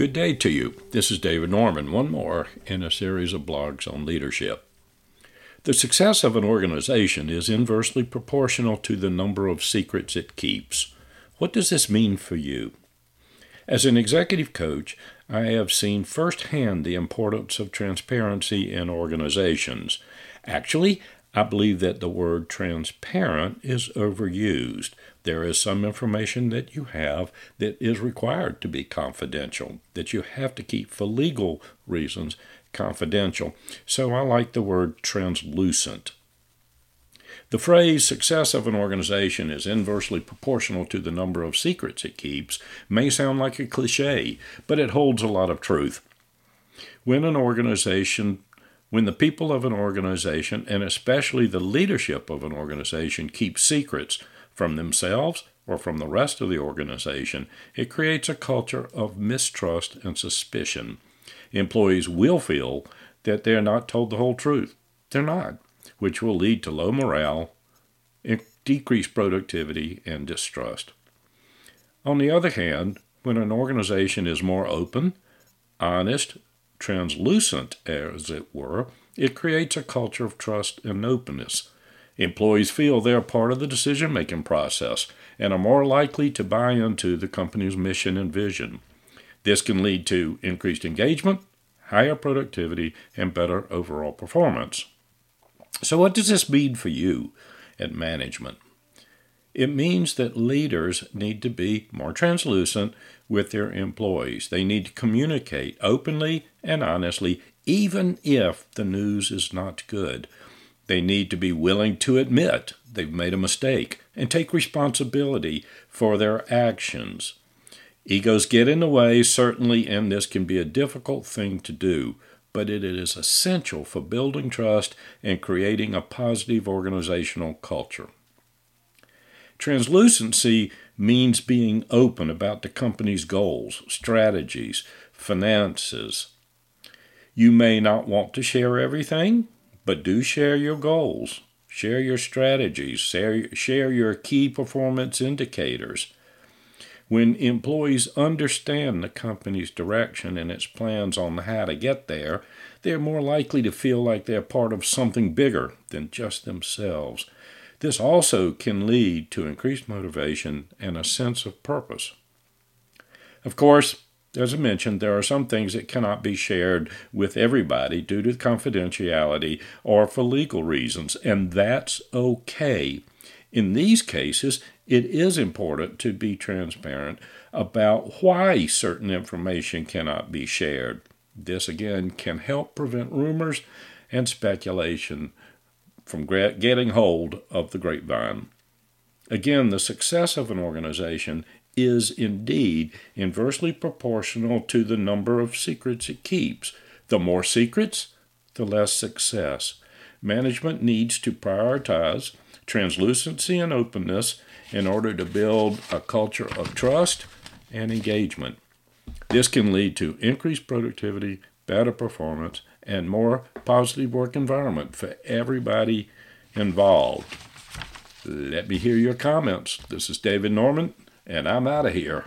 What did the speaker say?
Good day to you. This is David Norman, one more in a series of blogs on leadership. The success of an organization is inversely proportional to the number of secrets it keeps. What does this mean for you? As an executive coach, I have seen firsthand the importance of transparency in organizations. Actually, I believe that the word transparent is overused. There is some information that you have that is required to be confidential, that you have to keep for legal reasons confidential. So I like the word translucent. The phrase success of an organization is inversely proportional to the number of secrets it keeps may sound like a cliche, but it holds a lot of truth. When an organization when the people of an organization, and especially the leadership of an organization, keep secrets from themselves or from the rest of the organization, it creates a culture of mistrust and suspicion. Employees will feel that they are not told the whole truth. They're not, which will lead to low morale, decreased productivity, and distrust. On the other hand, when an organization is more open, honest, translucent, as it were, it creates a culture of trust and openness. Employees feel they are part of the decision making process and are more likely to buy into the company's mission and vision. This can lead to increased engagement, higher productivity, and better overall performance. So, what does this mean for you at management? It means that leaders need to be more translucent with their employees. They need to communicate openly and honestly, even if the news is not good. They need to be willing to admit they've made a mistake and take responsibility for their actions. Egos get in the way, certainly, and this can be a difficult thing to do, but it is essential for building trust and creating a positive organizational culture. Translucency means being open about the company's goals, strategies, finances. You may not want to share everything, but do share your goals, share your strategies, share, share your key performance indicators. When employees understand the company's direction and its plans on how to get there, they're more likely to feel like they're part of something bigger than just themselves this also can lead to increased motivation and a sense of purpose. Of course, as I mentioned, there are some things that cannot be shared with everybody due to confidentiality or for legal reasons, and that's okay. In these cases, it is important to be transparent about why certain information cannot be shared. This again can help prevent rumors and speculation from getting hold of the grapevine. Again, the success of an organization is indeed inversely proportional to the number of secrets it keeps. The more secrets, the less success. Management needs to prioritize translucency and openness in order to build a culture of trust and engagement. This can lead to increased productivity, better performance, and more positive work environment for everybody involved. Let me hear your comments. This is David Norman, and I'm out of here.